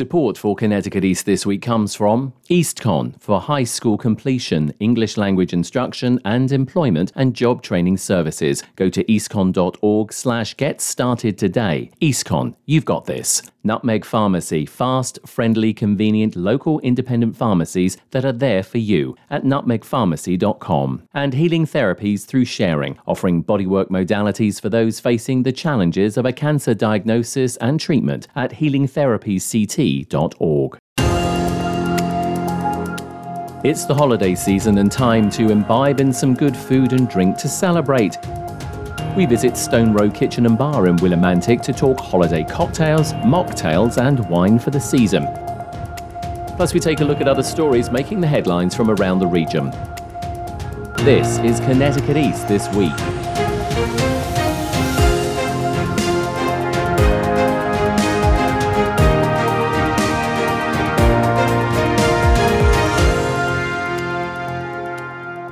Support for Connecticut East this week comes from EastCon for high school completion, English language instruction and employment and job training services. Go to eastcon.org slash get started today. EastCon, you've got this. Nutmeg Pharmacy, fast, friendly, convenient, local independent pharmacies that are there for you at nutmegpharmacy.com. And healing therapies through sharing, offering bodywork modalities for those facing the challenges of a cancer diagnosis and treatment at healingtherapiesct.org. it's the holiday season and time to imbibe in some good food and drink to celebrate. We visit Stone Row Kitchen and Bar in Willimantic to talk holiday cocktails, mocktails, and wine for the season. Plus, we take a look at other stories making the headlines from around the region. This is Connecticut East This Week.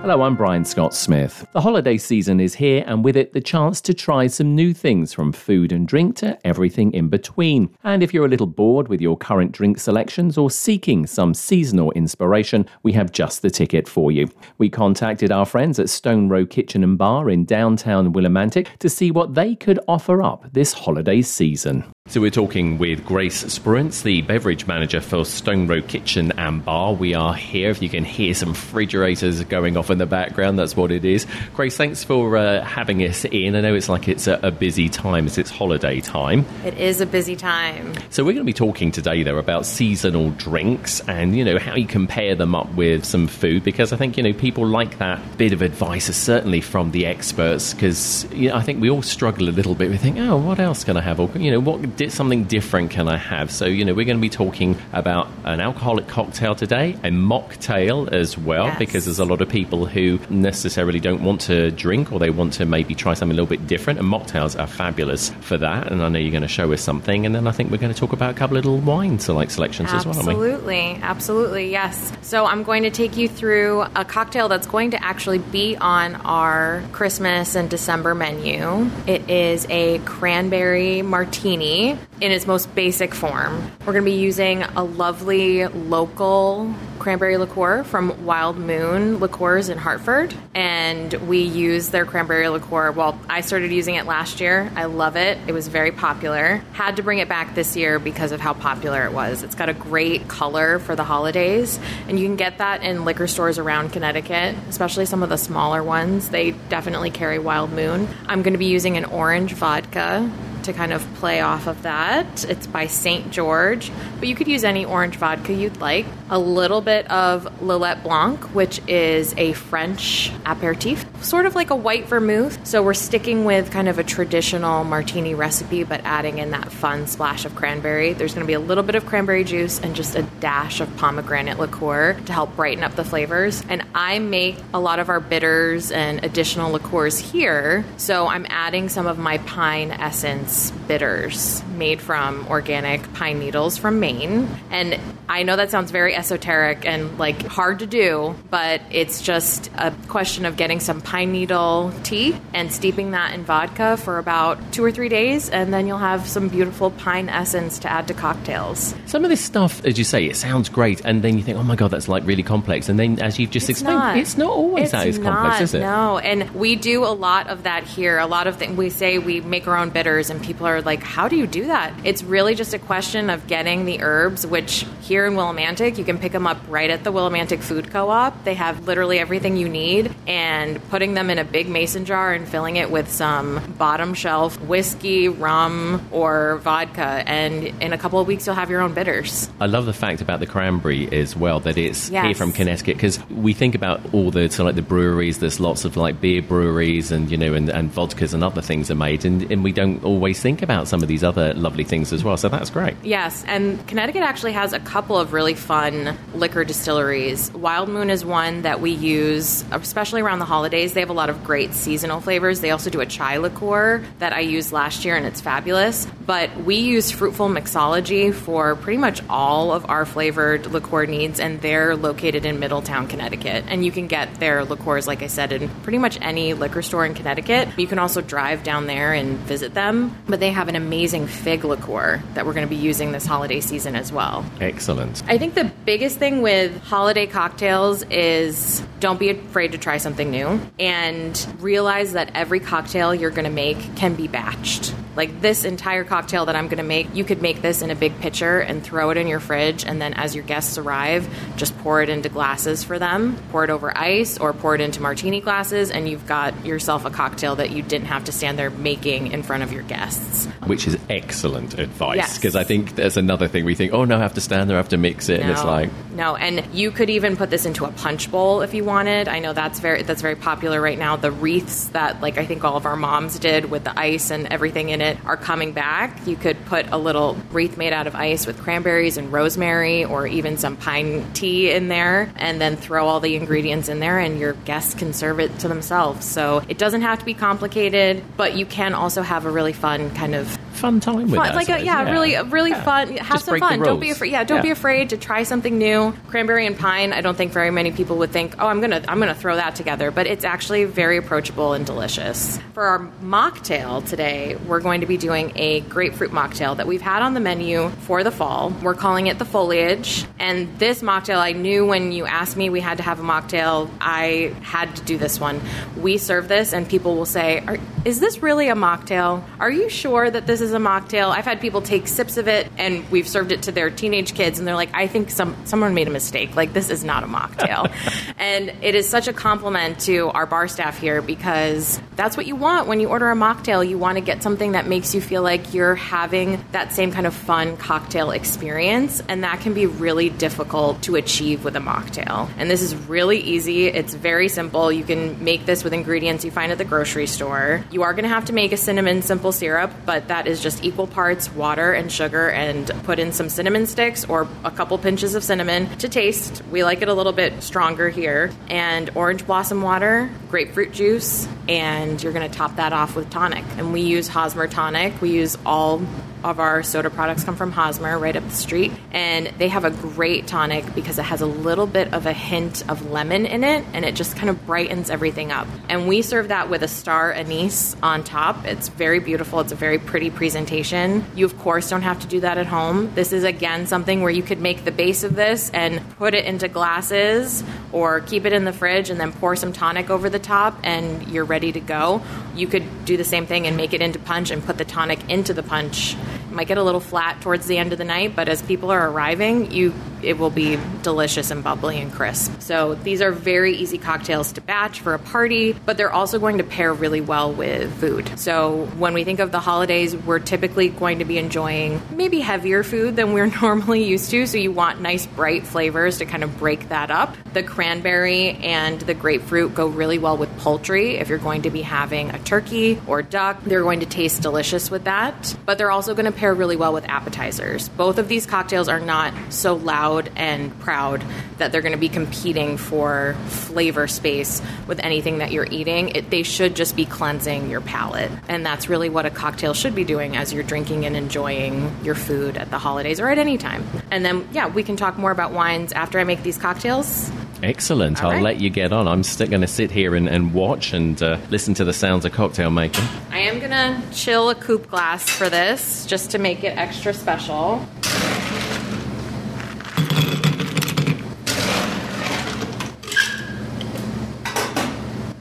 Hello, I'm Brian Scott Smith. The holiday season is here, and with it, the chance to try some new things from food and drink to everything in between. And if you're a little bored with your current drink selections or seeking some seasonal inspiration, we have just the ticket for you. We contacted our friends at Stone Row Kitchen and Bar in downtown Willimantic to see what they could offer up this holiday season. So we're talking with Grace Spruance, the beverage manager for Stone Row Kitchen and Bar. We are here. If you can hear some refrigerators going off in the background, that's what it is. Grace, thanks for uh, having us in. I know it's like it's a, a busy time as it's holiday time. It is a busy time. So we're going to be talking today, though, about seasonal drinks and you know how you compare them up with some food because I think you know people like that bit of advice, certainly from the experts, because you know, I think we all struggle a little bit. We think, oh, what else can I have, or you know, what something different can I have? So, you know, we're going to be talking about an alcoholic cocktail today, a mocktail as well, yes. because there's a lot of people who necessarily don't want to drink or they want to maybe try something a little bit different. And mocktails are fabulous for that. And I know you're going to show us something. And then I think we're going to talk about a couple of little wine select selections absolutely, as well, Absolutely. Absolutely. Yes. So I'm going to take you through a cocktail that's going to actually be on our Christmas and December menu. It is a cranberry martini in its most basic form. We're going to be using a lovely local cranberry liqueur from Wild Moon Liqueurs in Hartford. And we use their cranberry liqueur. Well, I started using it last year. I love it. It was very popular. Had to bring it back this year because of how popular it was. It's got a great color for the holidays. And you can get that in liquor stores around Connecticut, especially some of the smaller ones. They definitely carry Wild Moon. I'm going to be using an orange vodka to kind of play off of that. It's by St. George, but you could use any orange vodka you'd like. A little bit of Lillet Blanc, which is a French aperitif, sort of like a white vermouth. So we're sticking with kind of a traditional martini recipe, but adding in that fun splash of cranberry. There's going to be a little bit of cranberry juice and just a dash of pomegranate liqueur to help brighten up the flavors. And I make a lot of our bitters and additional liqueurs here, so I'm adding some of my pine essence bitters made from organic pine needles from Maine. And I know that sounds very esoteric and like hard to do, but it's just a question of getting some pine needle tea and steeping that in vodka for about two or three days, and then you'll have some beautiful pine essence to add to cocktails. Some of this stuff, as you say, it sounds great, and then you think, oh my god, that's like really complex. And then, as you've just it's explained, not. it's not always it's that is complex, is it? No, and we do a lot of that here. A lot of things we say we make our own bitters, and people are like, how do you do that? It's really just a question of getting the herbs, which here in Willimantic, you can pick them up right at the Willimantic Food Co op. They have literally everything you need, and putting them in a big mason jar and filling it with some bottom shelf whiskey, rum, or vodka. And in a couple of weeks, you'll have your own bitters. I love the fact about the cranberry as well that it's yes. here from Connecticut because we think about all the so like the breweries. There's lots of like beer breweries and you know and, and vodkas and other things are made, and, and we don't always think about some of these other lovely things as well. So that's great. Yes, and Connecticut actually has a couple of really fun liquor distilleries. Wild Moon is one that we use, especially around the holidays. They have a lot of great seasonal flavors. They also do a chai liqueur that I used last year, and it's fabulous. but we use Fruitful Mixology for pretty much all of our flavored liqueur needs, and they're located in Middletown, Connecticut. And you can get their liqueurs, like I said, in pretty much any liquor store in Connecticut. You can also drive down there and visit them, but they have an amazing fig liqueur that we're going to be using this holiday season as well. Excellent. I think the biggest thing with holiday cocktails is don't be afraid to try something new and realize that every cocktail you're going to make can be batched. Like this entire cocktail that I'm going to make, you could make this in a big pitcher and throw it in your fridge, and then as your guests arrive, just pour it into glasses for them. Pour it over ice or pour it into martini glasses, and you've got yourself a cocktail that you didn't have to stand there making in front of your guests. Which is excellent advice Yes. because I think there's another thing we think, oh no, I have to stand there, I have to mix it, and it's like, no, and you could even put this into a punch bowl if you wanted. I know that's very that's very popular right now. The wreaths that like I think all of our moms did with the ice and everything in it are coming back. You could put a little wreath made out of ice with cranberries and rosemary or even some pine tea in there and then throw all the ingredients in there and your guests can serve it to themselves. So it doesn't have to be complicated, but you can also have a really fun kind of fun time with fun. I like a, suppose. yeah, really, really Yeah. fun. Have Just some fun. Don't be afraid. Yeah, don't be afraid to try something new. Cranberry and pine. I don't think very many people would think, oh, I'm gonna, I'm gonna throw that together. But it's actually very approachable and delicious. For our mocktail today, we're going to be doing a grapefruit mocktail that we've had on the menu for the fall. We're calling it the foliage. And this mocktail, I knew when you asked me we had to have a mocktail, I had to do this one. We serve this, and people will say, Are, "Is this really a mocktail? Are you sure that this is a mocktail?" I've had people take sips of it, and we've served it to their teenage kids, and they're like, "I think some someone made a mistake. Like this is not a mocktail." and it is such a compliment to our bar staff here because that's what you want when you order a mocktail. You want to get something that makes you feel like you're having that same kind of fun cocktail experience, and that can be really difficult to achieve with a mocktail. And this is really easy. It's very simple. You can make this with ingredients you find at the grocery store. You are going to have to make a cinnamon simple syrup, but that is just equal parts water and sugar, and put in some cinnamon sticks or a couple pinches of cinnamon to taste. We like it a little bit stronger here. And orange blossom water, grapefruit juice, and you're going to top that off with tonic. And we use Hosmer tonic. We use all of our soda products come from Hosmer right up the street. And they have a great tonic because it has a little bit of a hint of lemon in it and it just kind of brightens everything up. And we serve that with a star anise on top. It's very beautiful. It's a very pretty presentation. You, of course, don't have to do that at home. This is, again, something where you could make the base of this and put it into glasses or keep it in the fridge and then pour some tonic over the top and you're ready to go. You could do the same thing and make it into punch and put the tonic into the punch. Might get a little flat towards the end of the night, but as people are arriving, you it will be delicious and bubbly and crisp. So these are very easy cocktails to batch for a party, but they're also going to pair really well with food. So when we think of the holidays, we're typically going to be enjoying maybe heavier food than we're normally used to. So you want nice bright flavors to kind of break that up. The cranberry and the grapefruit go really well with poultry. If you're going to be having a turkey or duck, they're going to taste delicious with that. But they're also going to pair really well with appetizers. Both of these cocktails are not so loud and proud that they're going to be competing for flavor space with anything that you're eating. It, they should just be cleansing your palate. And that's really what a cocktail should be doing as you're drinking and enjoying your food at the holidays or at any time. And then, yeah, we can talk more about wines after I make these cocktails. Excellent. All I'll right. let you get on. I'm still going to sit here and, and watch and uh, listen to the sounds of cocktail making. I am going to chill a coupe glass for this just to make it extra special.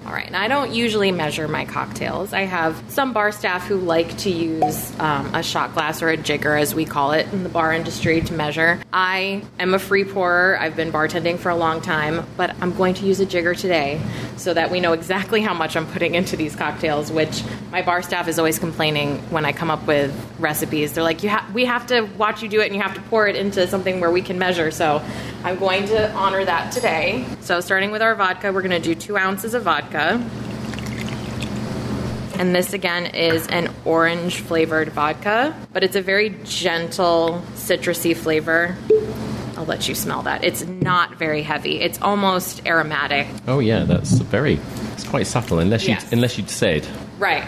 All right, and I don't usually measure my cocktails. I have some bar staff who like to use um, a shot glass or a jigger, as we call it in the bar industry, to measure. I am a free pourer. I've been bartending for a long time, but I'm going to use a jigger today so that we know exactly how much I'm putting into these cocktails. Which my bar staff is always complaining when I come up with recipes. They're like, "You ha- we have to watch you do it, and you have to pour it into something where we can measure." So I'm going to honor that today. So starting with our vodka, we're going to do two ounces of vodka. And this again is an orange flavored vodka, but it's a very gentle citrusy flavor. I'll let you smell that. It's not very heavy. It's almost aromatic. Oh yeah, that's very. It's quite subtle, unless you Yes. unless you'd said. Right.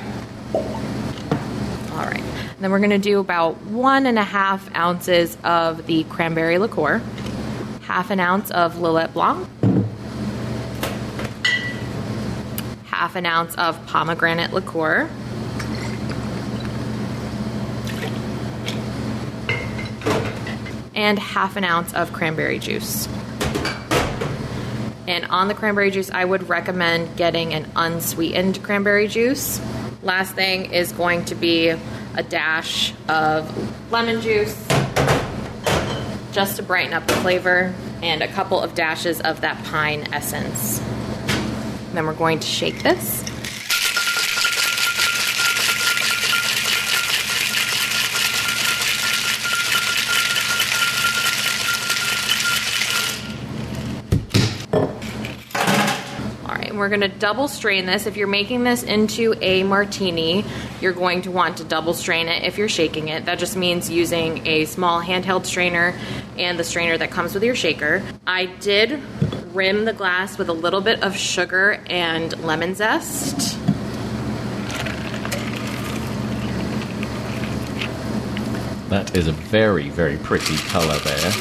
All right. And then we're going to do about one and a half ounces of the cranberry liqueur, half an ounce of Lillet Blanc, half an ounce of pomegranate liqueur. And half an ounce of cranberry juice. And on the cranberry juice, I would recommend getting an unsweetened cranberry juice. Last thing is going to be a dash of lemon juice just to brighten up the flavor, and a couple of dashes of that pine essence. Then we're going to shake this. All right, we're going to double strain this. If you're making this into a martini, you're going to want to double strain it if you're shaking it. That just means using a small handheld strainer and the strainer that comes with your shaker. I did rim the glass with a little bit of sugar and lemon zest. That is a very, very pretty color there.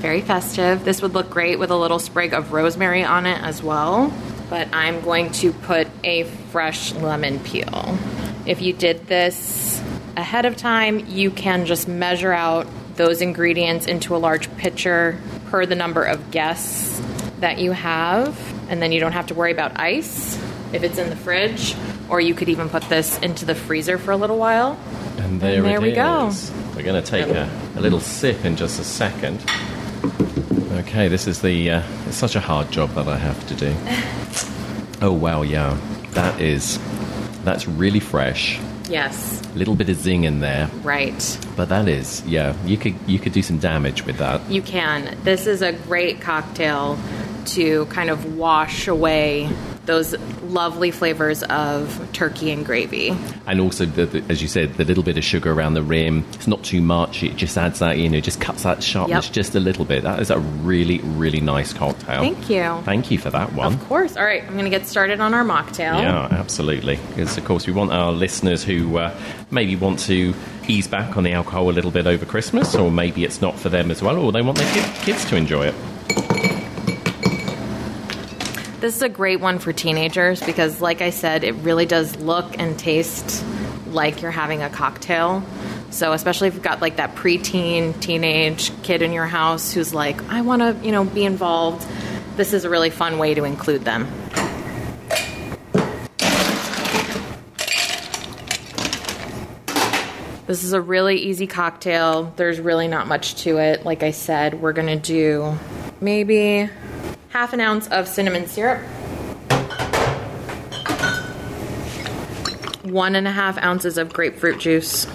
Very festive. This would look great with a little sprig of rosemary on it as well. But I'm going to put a fresh lemon peel. If you did this ahead of time, you can just measure out those ingredients into a large pitcher per the number of guests that you have. And then you don't have to worry about ice if it's in the fridge. Or you could even put this into the freezer for a little while. And there, And there it we go we're going to take a, a little sip in just a second. Okay, this is the. Uh, it's such a hard job that I have to do. Oh wow, yeah, that is. That's really fresh. Yes, A little bit of zing in there, right. but that is, yeah. You could you could do some damage with that. You can. This is a great cocktail to kind of wash away those lovely flavors of turkey and gravy. And also, the, the, as you said, the little bit of sugar around the rim. It's not too much. It just adds that, you know, just cuts that sharpness Yep. just a little bit. That is a really, really nice cocktail. Thank you. Thank you for that one. Of course. All right, I'm going to get started on our mocktail. Yeah, absolutely. Because, of course, we want our listeners who uh, maybe want to ease back on the alcohol a little bit over Christmas, or maybe it's not for them as well, or they want their kids to enjoy it. This is a great one for teenagers because, like I said, it really does look and taste like you're having a cocktail. So, especially if you've got like that preteen, teenage kid in your house who's like, I want to, you know, be involved, this is a really fun way to include them. This is a really easy cocktail. There's really not much to it. Like I said, we're going to do maybe half an ounce of cinnamon syrup, one and a half ounces of grapefruit juice.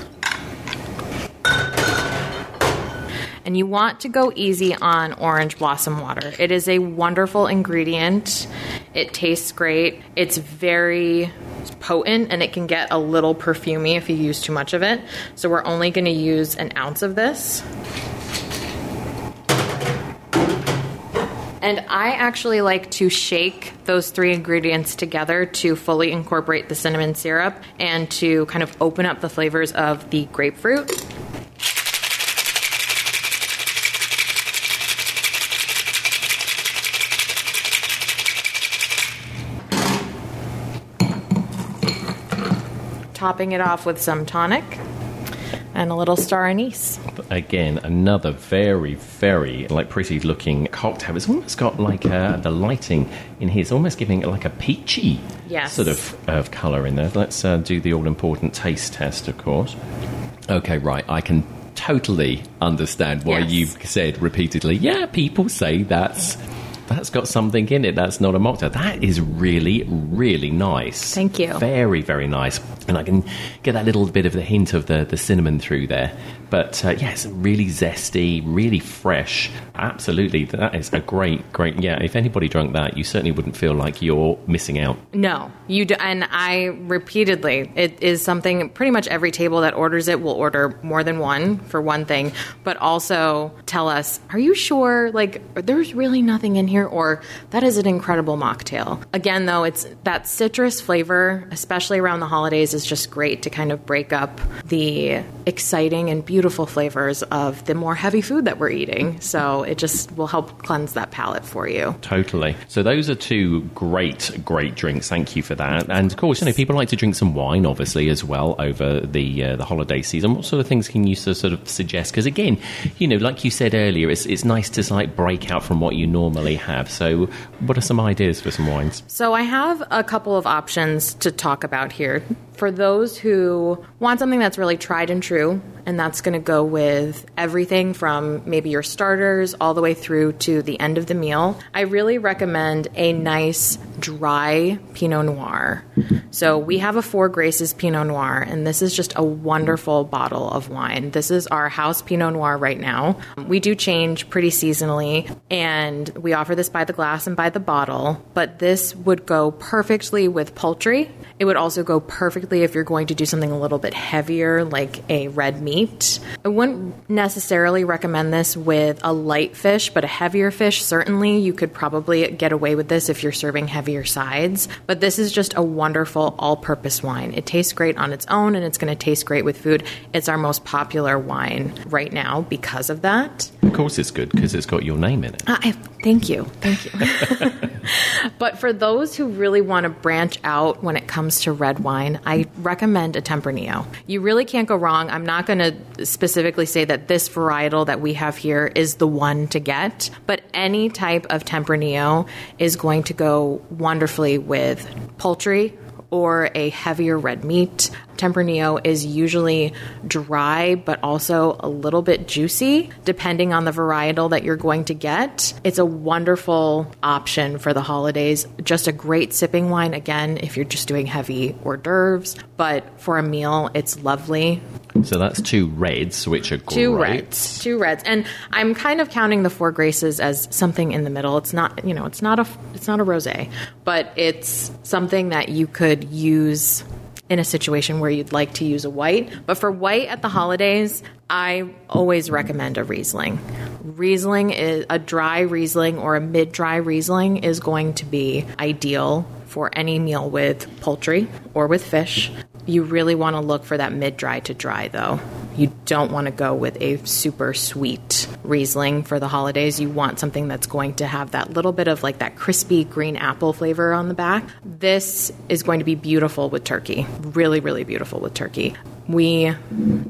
And you want to go easy on orange blossom water. It is a wonderful ingredient. It tastes great. It's very potent and it can get a little perfumey if you use too much of it. So we're only going to use an ounce of this. And I actually like to shake those three ingredients together to fully incorporate the cinnamon syrup and to kind of open up the flavors of the grapefruit. Topping it off with some tonic and a little star anise. Again, another very, very like pretty looking cocktail. It's almost got like uh, the lighting in here. It's almost giving it like a peachy Yes. sort of of color in there. Let's uh, do the all important taste test, of course. Okay, right. I can totally understand why Yes. you've said repeatedly. Yeah, people say that's. That's got something in it. That's not a mocktail. That is really, really nice. Thank you. Very, very nice. And I can get that little bit of the hint of the, the cinnamon through there. But uh, yeah, it's really zesty, really fresh. Absolutely. That is a great, great. Yeah, if anybody drank that, you certainly wouldn't feel like you're missing out. No, you do, and I repeatedly. It is something pretty much every table that orders it will order more than one for one thing, but also tell us, are you sure? Like, there's really nothing in here here, or that is an incredible mocktail. Again, though, it's that citrus flavor, especially around the holidays, is just great to kind of break up the exciting and beautiful flavors of the more heavy food that we're eating. So it just will help cleanse that palate for you. Totally. So those are two great, great drinks. Thank you for that. And of course, you know, people like to drink some wine, obviously, as well over the uh, the holiday season. What sort of things can you sort of suggest? Because again, you know, like you said earlier, it's it's nice to like break out from what you normally have. So, what are some ideas for some wines? So I have a couple of options to talk about here for those who want something that's really tried and true, and that's going to go with everything from maybe your starters all the way through to the end of the meal, I really recommend a nice dry Pinot Noir. So we have a Four Graces Pinot Noir, and this is just a wonderful bottle of wine. This is our house Pinot Noir right now. We do change pretty seasonally, and we offer this by the glass and by the bottle, but this would go perfectly with poultry. It would also go perfectly if you're going to do something a little bit heavier, like a red meat. I wouldn't necessarily recommend this with a light fish, but a heavier fish, certainly you could probably get away with this if you're serving heavier sides. But this is just a wonderful all purpose wine. It tastes great on its own and it's going to taste great with food. It's our most popular wine right now because of that. Of course, it's good because it's got your name in it. Uh, I, thank you. Thank you. but for those who really want to branch out when it comes to red wine, I recommend a Tempranillo. You really can't go wrong. I'm not going to specifically say that this varietal that we have here is the one to get, but any type of Tempranillo is going to go wonderfully with poultry or a heavier red meat. Tempranillo is usually dry, but also a little bit juicy, depending on the varietal that you're going to get. It's a wonderful option for the holidays. Just a great sipping wine, again, if you're just doing heavy hors d'oeuvres. But for a meal, it's lovely. So that's two reds, which are two reds, two reds, and I'm kind of counting the four graces as something in the middle. It's not, you know, it's not a, it's not a rosé, but it's something that you could use in a situation where you'd like to use a white. But for white at the holidays, I always recommend a Riesling. Riesling is a dry Riesling or a mid dry Riesling is going to be ideal for any meal with poultry or with fish. You really want to look for that mid dry to dry though. You don't want to go with a super sweet Riesling for the holidays. You want something that's going to have that little bit of like that crispy green apple flavor on the back. This is going to be beautiful with turkey. Really, really beautiful with turkey we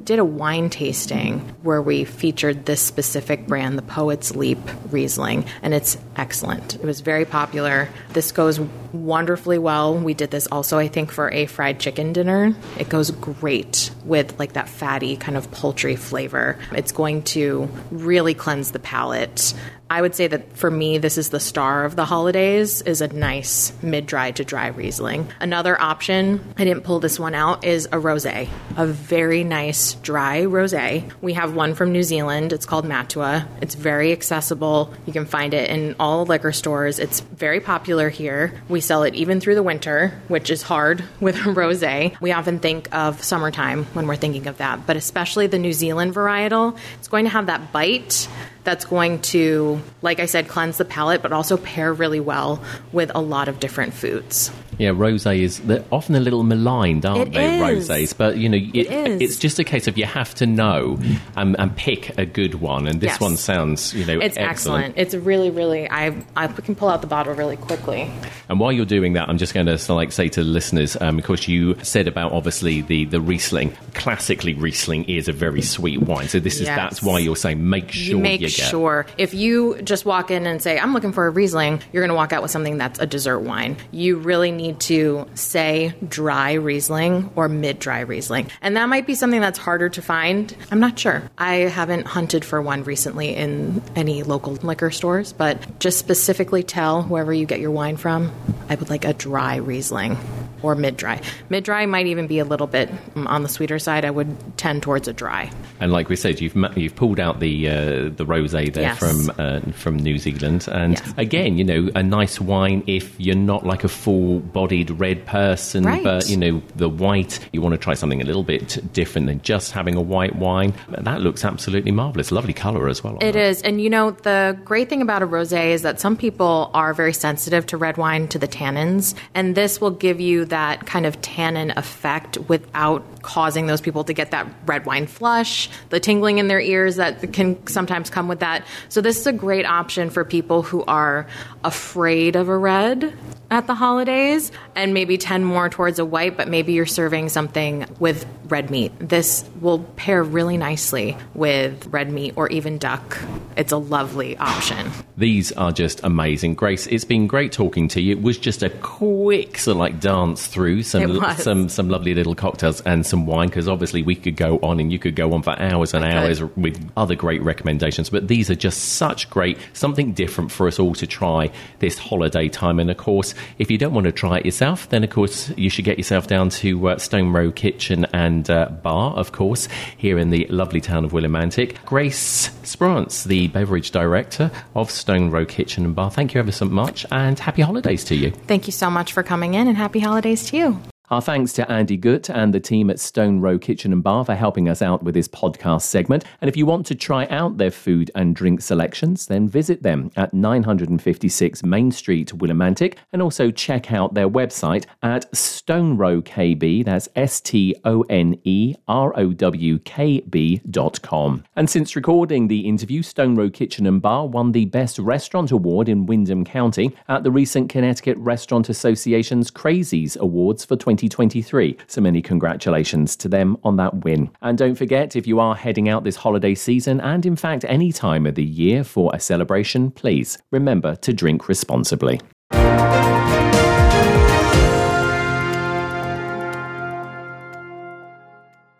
did a wine tasting where we featured this specific brand, the Poet's Leap Riesling, and it's excellent. It was very popular. This goes wonderfully well. We did this also, I think, for a fried chicken dinner. It goes great with like that fatty kind of poultry flavor. It's going to really cleanse the palate. I would say that for me, this is the star of the holidays, is a nice mid-dry to dry Riesling. Another option, I didn't pull this one out, is a rosé, a very nice dry rosé. We have one from New Zealand. It's called Matua. It's very accessible. You can find it in all liquor stores. It's very popular here. We sell it even through the winter, which is hard with a rosé. We often think of summertime when we're thinking of that, but especially the New Zealand varietal, it's going to have that bite that's going to, like I said, cleanse the palate, but also pair really well with a lot of different foods. Yeah, rosé is they're often a little maligned, aren't It they? is. Rosés, but you know, it, is. it's just a case of you have to know and, and pick a good one. And this Yes. one sounds, you know, It's excellent. It's really, really. I I can pull out the bottle really quickly. And while you're doing that, I'm just going to like say to the listeners, um, because you said about obviously the the Riesling. Classically, Riesling is a very sweet wine, so this is Yes. that's why you're saying make sure you make get. sure if you just walk in and say i'm looking for a riesling you're going to walk out with something that's a dessert wine you really need to say dry riesling or mid dry riesling and that might be something that's harder to find i'm not sure i haven't hunted for one recently in any local liquor stores but just specifically tell whoever you get your wine from i would like a dry riesling or mid dry. Mid dry might even be a little bit mm, on the sweeter side. I would tend towards a dry. And like we said, you've you've pulled out the uh, the rosé there Yes. from uh, from New Zealand, and Yes. again, you know, a nice wine if you're not like a full bodied red person, Right. but you know, the white. You want to try something a little bit different than just having a white wine. That looks absolutely marvelous. Lovely color as well. It that. is. And you know, the great thing about a rosé is that some people are very sensitive to red wine, to the tannins. And this will give you that kind of tannin effect without causing those people to get that red wine flush, the tingling in their ears that can sometimes come with that. So, this is a great option for people who are afraid of a red at the holidays and maybe tend more towards a white, but maybe you're serving something with red meat. This will pair really nicely with red meat or even duck. It's a lovely option. These are just amazing. Grace, it's been great talking to you. It was just a quick sort of like dance through some some some lovely little cocktails and some wine because obviously we could go on and you could go on for hours and I could. hours with other great recommendations. But these are just such great, something different for us all to try this holiday time. And of course, if you don't want to try it yourself, then of course you should get yourself down to uh, Stone Row Kitchen and uh, Bar, of course, here in the lovely town of Willimantic. Grace Spruance, the beverage director of Stone Row Kitchen and Bar. Thank you ever so much, and happy holidays to you. Thank you so much for coming in and happy holidays to you. Our thanks to Andy Good and the team at Stone Row Kitchen and Bar for helping us out with this podcast segment. And if you want to try out their food and drink selections, then visit them at 956 Main Street, Willimantic, and also check out their website at Stone Row KB. That's S T O N E R O W K B dot com. And since recording the interview, Stone Row Kitchen and Bar won the Best Restaurant Award in Windham County at the recent Connecticut Restaurant Association's Crazies Awards for 2023. So many congratulations to them on that win. And don't forget, if you are heading out this holiday season, and in fact any time of the year for a celebration, please remember to drink responsibly.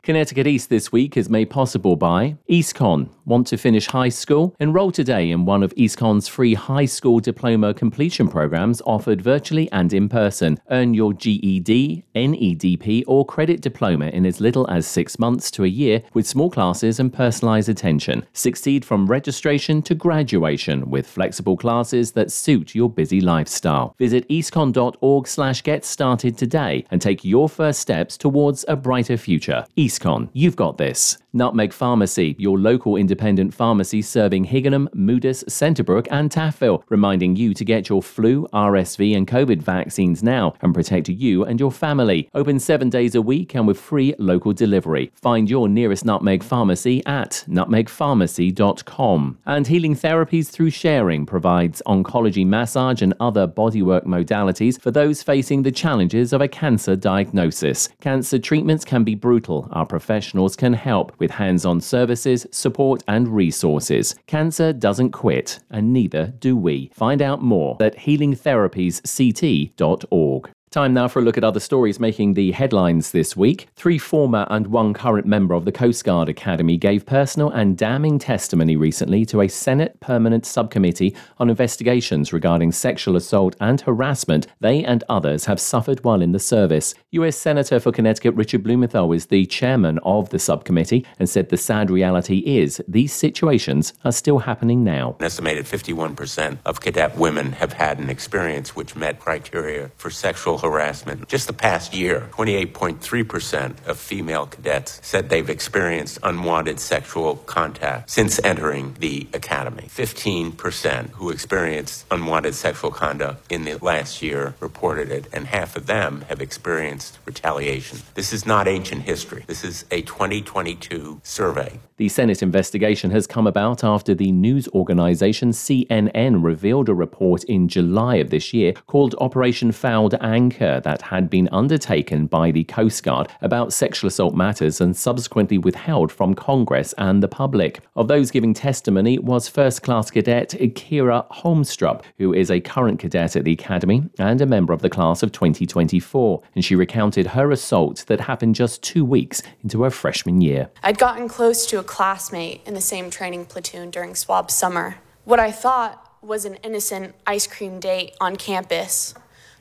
Connecticut East this week is made possible by EastCon. Want to finish high school? Enroll today in one of EastCon's free high school diploma completion programs offered virtually and in person. Earn your GED, NEDP, or credit diploma in as little as six months to a year with small classes and personalized attention. Succeed from registration to graduation with flexible classes that suit your busy lifestyle. Visit eastcon.org slash get started today and take your first steps towards a brighter future. EastCon, you've got this. Nutmeg Pharmacy, your local independent pharmacy serving Higganum, Moodus, Centerbrook, and Taftville, reminding you to get your flu, RSV, and COVID vaccines now and protect you and your family. Open seven days a week and with free local delivery. Find your nearest Nutmeg Pharmacy at nutmegpharmacy.com. And Healing Therapies Through Sharing provides oncology massage and other bodywork modalities for those facing the challenges of a cancer diagnosis. Cancer treatments can be brutal. Our professionals can help with hands on services, support, and resources. Cancer doesn't quit, and neither do we. Find out more at healingtherapiesct.org. Time now for a look at other stories making the headlines this week. Three former and one current member of the Coast Guard Academy gave personal and damning testimony recently to a Senate Permanent Subcommittee on investigations regarding sexual assault and harassment they and others have suffered while in the service. U.S. Senator for Connecticut Richard Blumenthal is the chairman of the subcommittee and said the sad reality is these situations are still happening now. An estimated 51% of cadet women have had an experience which met criteria for sexual harassment. Just the past year, 28.3% of female cadets said they've experienced unwanted sexual contact since entering the academy. 15% who experienced unwanted sexual conduct in the last year reported it, and half of them have experienced retaliation. This is not ancient history. This is a 2022 survey. The Senate investigation has come about after the news organization CNN revealed a report in July of this year called Operation Fouled That had been undertaken by the Coast Guard about sexual assault matters and subsequently withheld from Congress and the public. Of those giving testimony was First Class Cadet Kira Holmstrup, who is a current cadet at the Academy and a member of the class of 2024, and she recounted her assault that happened just two weeks into her freshman year. I'd gotten close to a classmate in the same training platoon during swab summer. What I thought was an innocent ice cream date on campus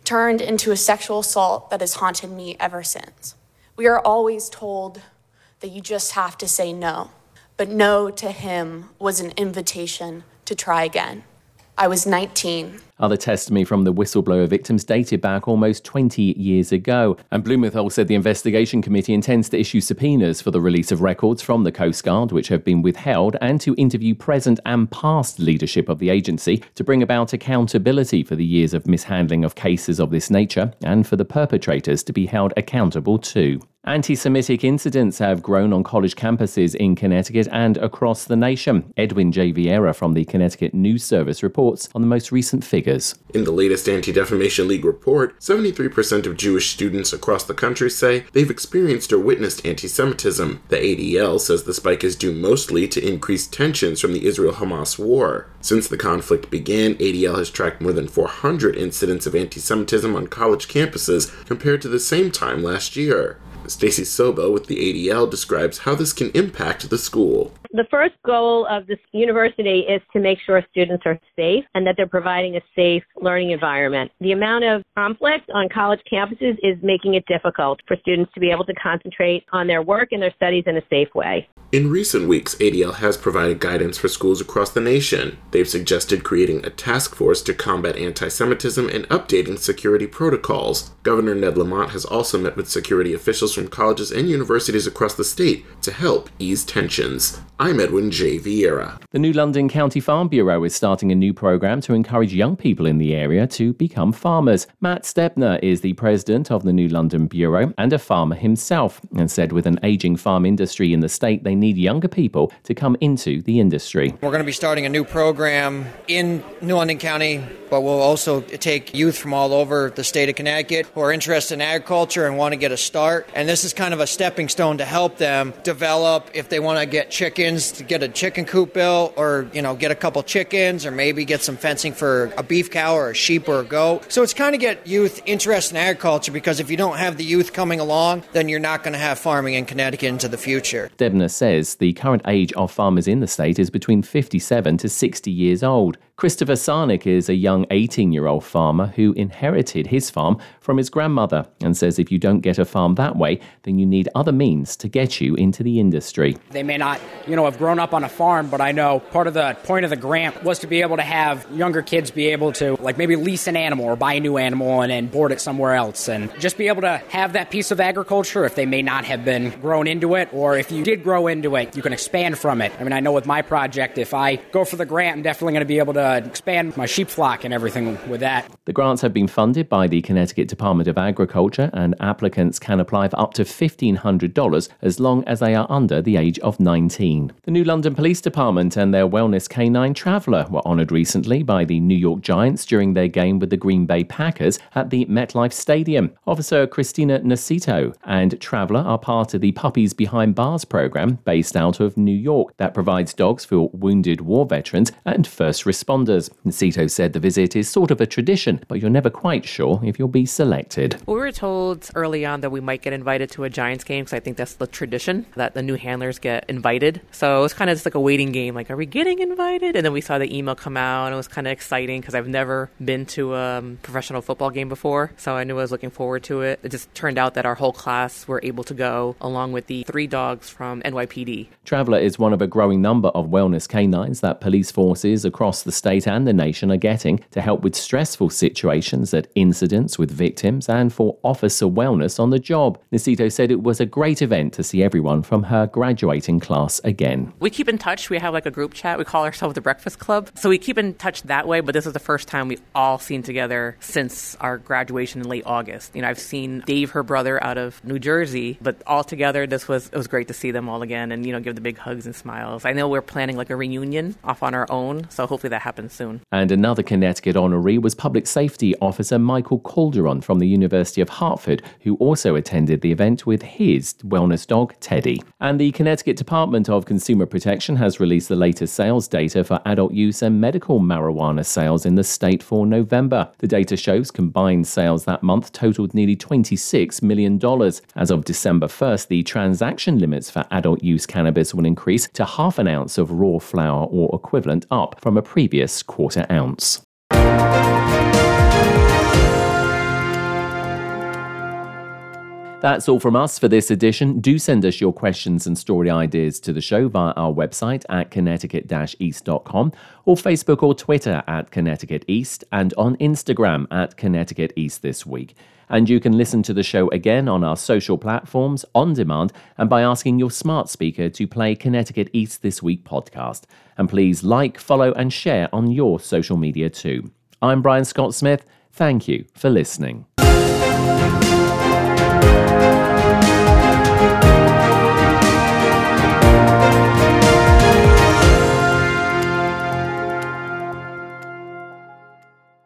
turned into a sexual assault that has haunted me ever since. We are always told that you just have to say no, but no to him was an invitation to try again. I was 19. Other testimony from the whistleblower victims dated back almost 20 years ago. And Blumenthal said the investigation committee intends to issue subpoenas for the release of records from the Coast Guard, which have been withheld, and to interview present and past leadership of the agency to bring about accountability for the years of mishandling of cases of this nature and for the perpetrators to be held accountable too. Anti Semitic incidents have grown on college campuses in Connecticut and across the nation. Edwin J. Vieira from the Connecticut News Service reports on the most recent figures. In the latest Anti Defamation League report, 73% of Jewish students across the country say they've experienced or witnessed anti Semitism. The ADL says the spike is due mostly to increased tensions from the Israel Hamas war. Since the conflict began, ADL has tracked more than 400 incidents of anti Semitism on college campuses compared to the same time last year. Stacy Sobel with the ADL describes how this can impact the school. The first goal of this university is to make sure students are safe and that they're providing a safe learning environment. The amount of conflict on college campuses is making it difficult for students to be able to concentrate on their work and their studies in a safe way. In recent weeks, ADL has provided guidance for schools across the nation. They've suggested creating a task force to combat anti Semitism and updating security protocols. Governor Ned Lamont has also met with security officials from colleges and universities across the state to help ease tensions. Edwin J. Vieira. The New London County Farm Bureau is starting a new program to encourage young people in the area to become farmers. Matt Stepner is the president of the New London Bureau and a farmer himself, and said with an aging farm industry in the state, they need younger people to come into the industry. We're going to be starting a new program in New London County, but we'll also take youth from all over the state of Connecticut who are interested in agriculture and want to get a start. And this is kind of a stepping stone to help them develop if they want to get chickens to get a chicken coop built or, you know, get a couple chickens or maybe get some fencing for a beef cow or a sheep or a goat. So it's kind of get youth interested in agriculture because if you don't have the youth coming along, then you're not going to have farming in Connecticut into the future. Debner says the current age of farmers in the state is between 57 to 60 years old. Christopher Sarnik is a young 18 year old farmer who inherited his farm from his grandmother and says if you don't get a farm that way, then you need other means to get you into the industry. They may not, you know, have grown up on a farm, but I know part of the point of the grant was to be able to have younger kids be able to, like, maybe lease an animal or buy a new animal and then board it somewhere else and just be able to have that piece of agriculture if they may not have been grown into it, or if you did grow into it, you can expand from it. I mean, I know with my project, if I go for the grant, I'm definitely going to be able to Uh, expand my sheep flock and everything with that. The grants have been funded by the Connecticut Department of Agriculture, and applicants can apply for up to $1,500 as long as they are under the age of 19. The New London Police Department and their wellness canine Traveller were honoured recently by the New York Giants during their game with the Green Bay Packers at the MetLife Stadium. Officer Christina Nacito and Traveller are part of the Puppies Behind Bars program based out of New York that provides dogs for wounded war veterans and first responders. Nacito said the visit is sort of a tradition, but you're never quite sure if you'll be selected. We were told early on that we might get invited to a Giants game because I think that's the tradition that the new handlers get invited. So it was kind of just like a waiting game like, are we getting invited? And then we saw the email come out and it was kind of exciting because I've never been to a um, professional football game before. So I knew I was looking forward to it. It just turned out that our whole class were able to go along with the three dogs from NYPD. Traveller is one of a growing number of wellness canines that police forces across the state and the nation are getting to help with stressful situations at incidents with victims and for officer wellness on the job. Nacito said it was a great event to see everyone from her graduating class again. We keep in touch. We have like a group chat. We call ourselves the Breakfast Club. So we keep in touch that way, but this is the first time we've all seen together since our graduation in late August. You know, I've seen Dave, her brother, out of New Jersey, but all together, this was, it was great to see them all again and, you know, give the big hugs and smiles. I know we're planning like a reunion off on our own, so hopefully that happens soon. And another Connecticut honoree was Public Safety Officer Michael Calderon from the University of Hartford, who also attended the event with his wellness dog, Teddy. And the Connecticut Department of Consumer Protection has released the latest sales data for adult use and medical marijuana sales in the state for November. The data shows combined sales that month totaled nearly $26 million. As of December 1st, the transaction limits for adult use cannabis will increase to half an ounce of raw flower or equivalent, up from a previous quarter ounce. That's all from us for this edition. Do send us your questions and story ideas to the show via our website at connecticut east.com or Facebook or Twitter at Connecticut East and on Instagram at Connecticut East This Week. And you can listen to the show again on our social platforms on demand and by asking your smart speaker to play Connecticut East This Week podcast. And please like, follow, and share on your social media too. I'm Brian Scott Smith. Thank you for listening.